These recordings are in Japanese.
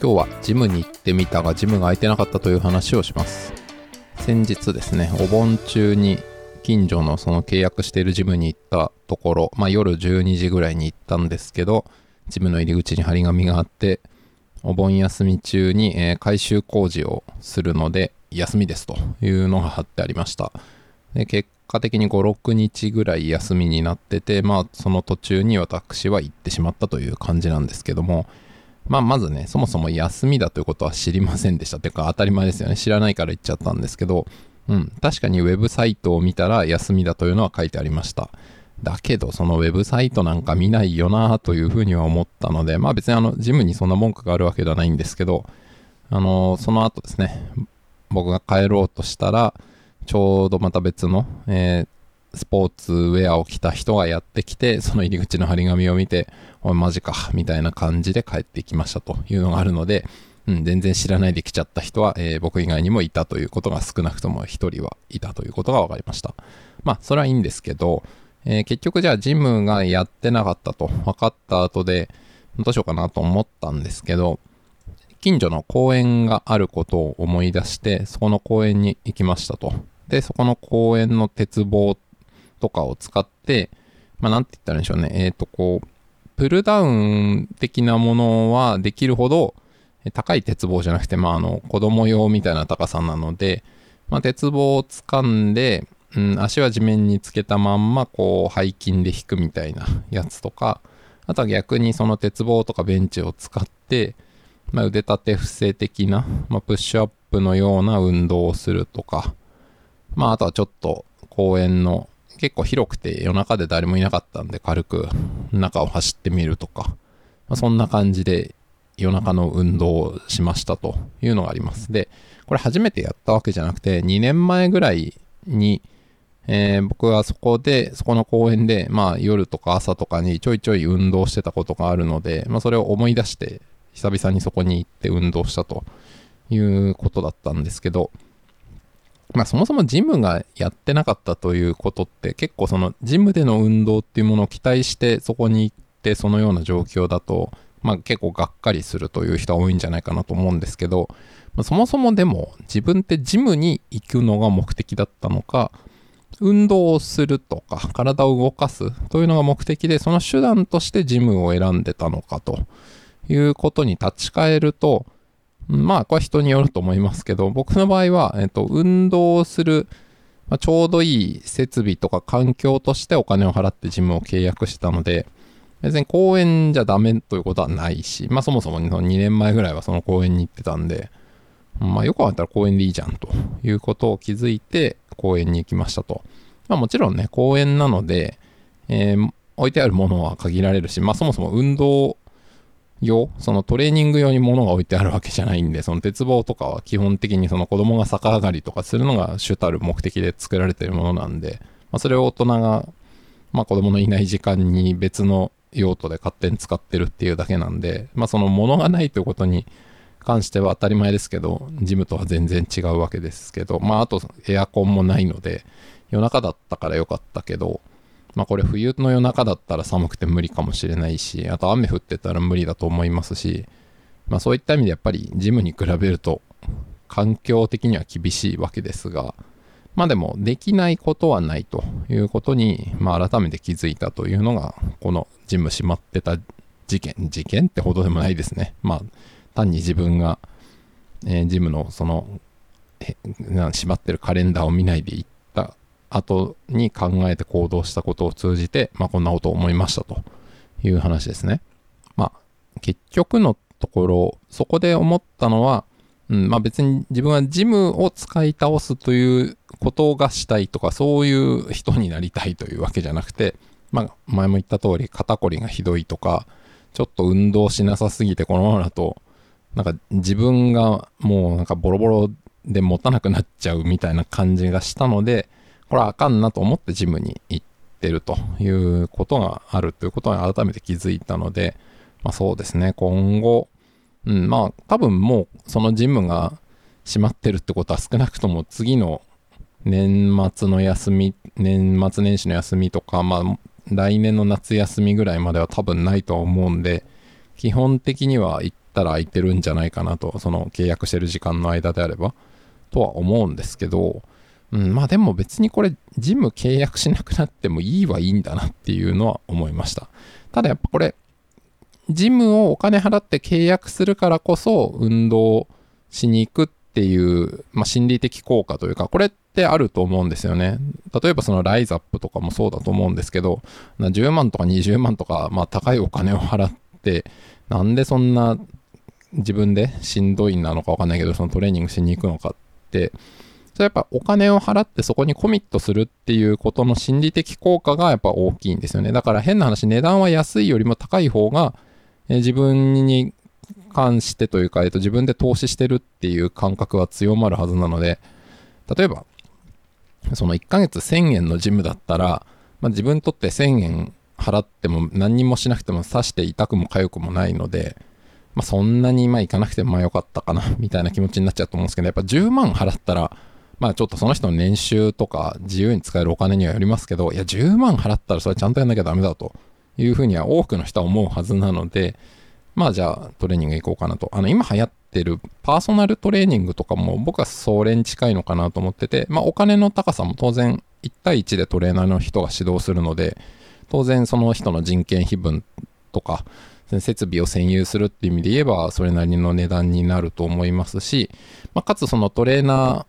今日はジムに行ってみたがジムが空いてなかったという話をします。先日ですねお盆中に近所のその契約しているジムに行ったところ、まあ、夜12時ぐらいに行ったんですけどジムの入り口に張り紙があってお盆休み中に、えー改修工事をするので休みですというのが貼ってありました。で結果的に56日ぐらい休みになっててまあその途中に私は行ってしまったという感じなんですけどもまあまずねそもそも休みだということは知りませんでしたてか当たり前ですよね。知らないから行っちゃったんですけどうん。確かにウェブサイトを見たら休みだというのは書いてありました。だけどそのウェブサイトなんか見ないよなというふうには思ったのでまあ別にあのジムにそんな文句があるわけではないんですけどあのその後ですね僕が帰ろうとしたらちょうどまた別の、えースポーツウェアを着た人がやってきて、その入り口の張り紙を見て、おいマジか、みたいな感じで帰ってきましたというのがあるので、うん、全然知らないで来ちゃった人は、えー僕以外にもいたということが少なくとも一人はいたということが分かりました。まあ、それはいいんですけど、えー結局じゃあジムがやってなかったと分かった後で、どうしようかなと思ったんですけど、近所の公園があることを思い出して、そこの公園に行きましたと。で、そこの公園の鉄棒とかを使って、まあ、なんて言ったらいいんでしょうね。えっ、と、こう、プルダウン的なものはできるほど、高い鉄棒じゃなくて、まあ、あの、子供用みたいな高さなので、まあ、鉄棒を掴んで、うん、足は地面につけたまんま、こう、背筋で引くみたいなやつとか、あとは逆にその鉄棒とかベンチを使って、まあ、腕立て伏せ的な、まあ、プッシュアップのような運動をするとか、まあ、あとはちょっと公園の結構広くて夜中で誰もいなかったんで軽く中を走ってみるとか、まあ、そんな感じで夜中の運動をしましたというのがあります。で、これ初めてやったわけじゃなくて2年前ぐらいに、えー僕はそこで、そこの公園で、まあ夜とか朝とかにちょいちょい運動してたことがあるので、まあそれを思い出して久々にそこに行って運動したということだったんですけど、まあそもそもジムがやってなかったということって結構そのジムでの運動っていうものを期待してそこに行ってそのような状況だとまあ結構がっかりするという人は多いんじゃないかなと思うんですけど、まあ、そもそもでも自分ってジムに行くのが目的だったのか運動をするとか体を動かすというのが目的でその手段としてジムを選んでたのかということに立ち返るとまあ、これは人によると思いますけど、僕の場合は、えっと、運動をする、まあ、ちょうどいい設備とか環境としてお金を払ってジムを契約してたので、別に公園じゃダメということはないし、まあそもそも2年前ぐらいはその公園に行ってたんで、まあよく考えたら公園でいいじゃんということを気づいて公園に行きましたと。まあもちろんね、公園なので、えー置いてあるものは限られるし、まあそもそも運動用、そのトレーニング用に物が置いてあるわけじゃないんで、その鉄棒とかは基本的にその子供が逆上がりとかするのが主たる目的で作られているものなんで、まあ、それを大人が、まあ子供のいない時間に別の用途で勝手に使ってるっていうだけなんで、まあその物がないということに関しては当たり前ですけど、ジムとは全然違うわけですけど、まああとエアコンもないので、夜中だったからよかったけど、まあこれ冬の夜中だったら寒くて無理かもしれないし、あと雨降ってたら無理だと思いますし、まあそういった意味でやっぱりジムに比べると環境的には厳しいわけですが、まあでもできないことはないということに、まあ改めて気づいたというのが、このジム閉まってた事件、事件ってほどでもないですね。まあ単に自分が、えージムのその、閉まってるカレンダーを見ないで行った後に考えて行動したことを通じて、まあ、こんなことを思いましたという話ですね。まあ、結局のところ、そこで思ったのは、うん、まあ別に自分はジムを使い倒すということがしたいとか、そういう人になりたいというわけじゃなくて、まあ前も言った通り肩こりがひどいとか、ちょっと運動しなさすぎてこのままだと、なんか自分がもうなんかボロボロで持たなくなっちゃうみたいな感じがしたので、これはあかんなと思ってジムに行ってるということがあるということに改めて気づいたので、まあそうですね、今後、うん、まあ多分もうそのジムが閉まってるってことは少なくとも次の年末の休み、年末年始の休みとか、まあ来年の夏休みぐらいまでは多分ないと思うんで、基本的には一ったら空いてるんじゃないかなと、その契約してる時間の間であれば、とは思うんですけど、うん、まあでも別にこれ、ジム契約しなくなってもいいはいいんだなっていうのは思いました。ただやっぱこれ、ジムをお金払って契約するからこそ運動しに行くっていう、まあ、心理的効果というか、これってあると思うんですよね。例えばそのライズアップとかもそうだと思うんですけど、10万とか20万とか、まあ高いお金を払って、なんでそんな自分でしんどいなのかわかんないけど、そのトレーニングしに行くのかって、それやっぱお金を払ってそこにコミットするっていうことの心理的効果がやっぱ大きいんですよね。だから変な話、値段は安いよりも高い方が、え自分に関してというか、えっと、自分で投資してるっていう感覚は強まるはずなので、例えば、その1ヶ月1000円のジムだったら、まあ、自分にとって1000円払っても何にもしなくても刺して痛くも痒くもないので、まあ、そんなにまあ行かなくてもまあ良かったかなみたいな気持ちになっちゃうと思うんですけど、やっぱ10万払ったら、まあちょっとその人の年収とか自由に使えるお金にはよりますけど、いや10万払ったらそれちゃんとやんなきゃダメだというふうには多くの人は思うはずなので、まあじゃあトレーニング行こうかなと。あの今流行ってるパーソナルトレーニングとかも僕はそれに近いのかなと思ってて、まあお金の高さも当然1対1でトレーナーの人が指導するので、当然その人の人件費分とか、設備を占有するっていう意味で言えば、それなりの値段になると思いますし、まあ、かつそのトレーナー、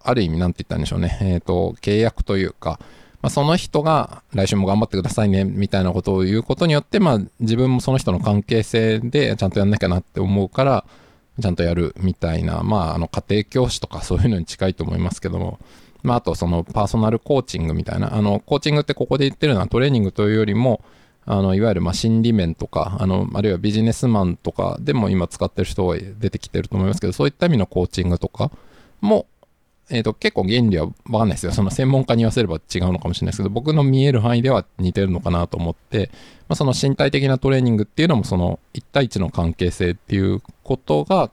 ある意味なんて言ったんでしょうね、えっ、ー、と、契約というか、まあ、その人が来週も頑張ってくださいねみたいなことを言うことによって、まあ、自分もその人の関係性でちゃんとやんなきゃなって思うから、ちゃんとやるみたいな、まあ、あの家庭教師とかそういうのに近いと思いますけども、まあ、あとそのパーソナルコーチングみたいな、あの、コーチングってここで言ってるのはトレーニングというよりも、あの、いわゆるま心理面とか、あの、あるいはビジネスマンとかでも今使ってる人が出てきてると思いますけど、そういった意味のコーチングとかも、えっ、ー、と、結構原理はわかんないですよ。その専門家に言わせれば違うのかもしれないですけど、僕の見える範囲では似てるのかなと思って、まあ、その身体的なトレーニングっていうのも、その1対1の関係性っていうことが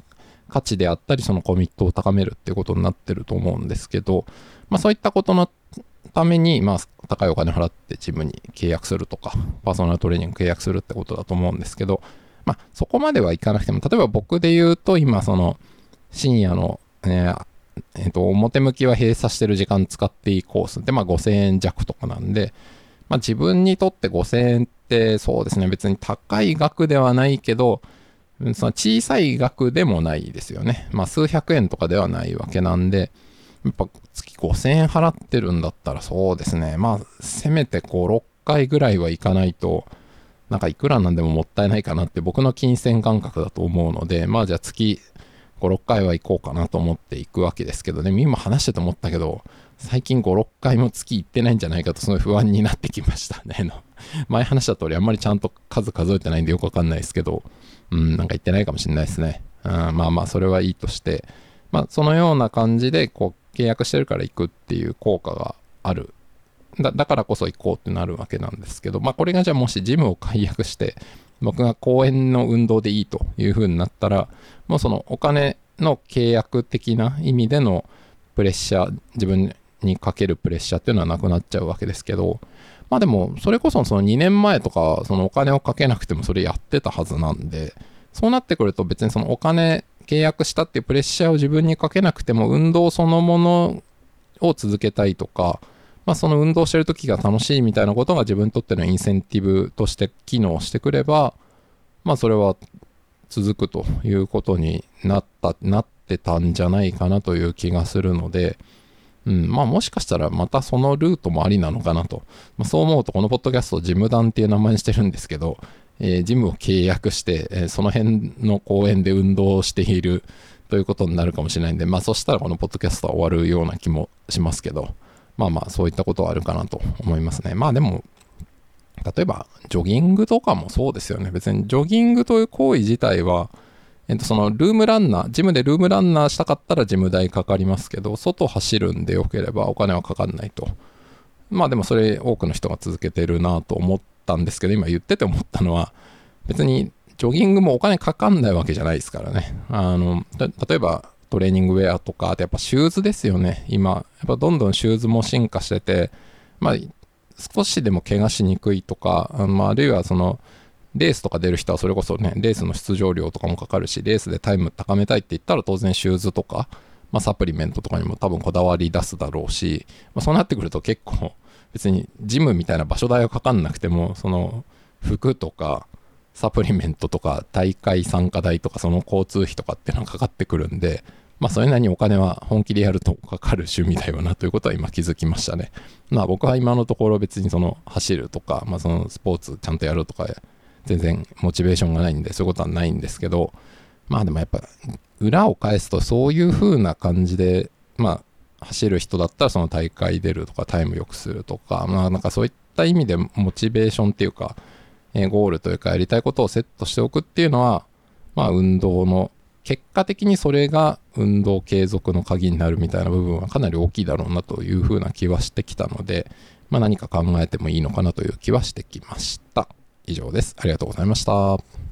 価値であったり、そのコミットを高めるっていうことになってると思うんですけど、まあそういったことのために、まあ高いお金払ってジムに契約するとか、パーソナルトレーニング契約するってことだと思うんですけど、まあそこまではいかなくても、例えば僕で言うと今その深夜の、えーえっ、と、表向きは閉鎖してる時間使っていいコースで、まあ5000円弱とかなんで、まあ自分にとって5000円ってそうですね、別に高い額ではないけど、その小さい額でもないですよね。まあ数百円とかではないわけなんで、やっぱ月5000円払ってるんだったらそうですね。まあせめて5、6回ぐらいは行かないと、なんかいくらなんでももったいないかなって僕の金銭感覚だと思うので、まあじゃあ月5、6回は行こうかなと思って行くわけですけどね、今話してて思ったけど、最近5、6回も月行ってないんじゃないかとすごい不安になってきましたね。前話した通りあんまりちゃんと数数えてないんでよくわかんないですけど、うん、なんか行ってないかもしれないですね。うん、まあまあそれはいいとして、まあそのような感じでこう契約してるから行くっていう効果がある。だだからこそ行こうってなるわけなんですけど、まあこれがじゃあもしジムを解約して、僕が公園の運動でいいという風になったら、もうそのお金の契約的な意味でのプレッシャー、自分にかけるプレッシャーっていうのはなくなっちゃうわけですけど、まあでも、それこそその2年前とか、そのお金をかけなくてもそれやってたはずなんで、そうなってくると別にそのお金契約したっていうプレッシャーを自分にかけなくても運動そのものを続けたいとか、まあその運動してる時が楽しいみたいなことが自分にとってのインセンティブとして機能してくれば、まあそれは続くということになった、なってたんじゃないかなという気がするので、うん、まあもしかしたらまたそのルートもありなのかなと。まあ、そう思うとこのポッドキャストジム団っていう名前にしてるんですけど、えー、ジムを契約して、えー、その辺の公園で運動をしているということになるかもしれないんで、まあそしたらこのポッドキャストは終わるような気もしますけど、まあまあそういったことはあるかなと思いますね。まあでも、例えばジョギングとかもそうですよね。別にジョギングという行為自体は、えっと、そのルームランナー、ジムでルームランナーしたかったらジム代かかりますけど、外走るんでよければお金はかかんないと。まあでもそれ多くの人が続けてるなと思ったんですけど、今言ってて思ったのは、別にジョギングもお金かかんないわけじゃないですからね。あの、例えばトレーニングウェアとか、あとやっぱシューズですよね。今、やっぱどんどんシューズも進化してて、まあ少しでも怪我しにくいとか、あまあ、あるいはその、レースとか出る人はそれこそね、レースの出場料とかもかかるし、レースでタイム高めたいって言ったら当然シューズとか、まあ、サプリメントとかにも多分こだわり出すだろうし、まあ、そうなってくると結構別にジムみたいな場所代はかかんなくても、その服とかサプリメントとか大会参加代とかその交通費とかっていうのはかかってくるんで、まあそれなりにお金は本気でやるとかかる趣味だよなということは今気づきましたね。まあ僕は今のところ別にその走るとか、まあそのスポーツちゃんとやるとか全然モチベーションがないんでそういうことはないんですけど、まあでもやっぱ裏を返すとそういう風な感じで、まあ走る人だったらその大会出るとかタイム良くするとか、まあなんかそういった意味でモチベーションっていうか、えゴールというかやりたいことをセットしておくっていうのは、まあ運動の結果的にそれが運動継続の鍵になるみたいな部分はかなり大きいだろうなというふうな気はしてきたので、まあ、何か考えてもいいのかなという気はしてきました。以上です。ありがとうございました。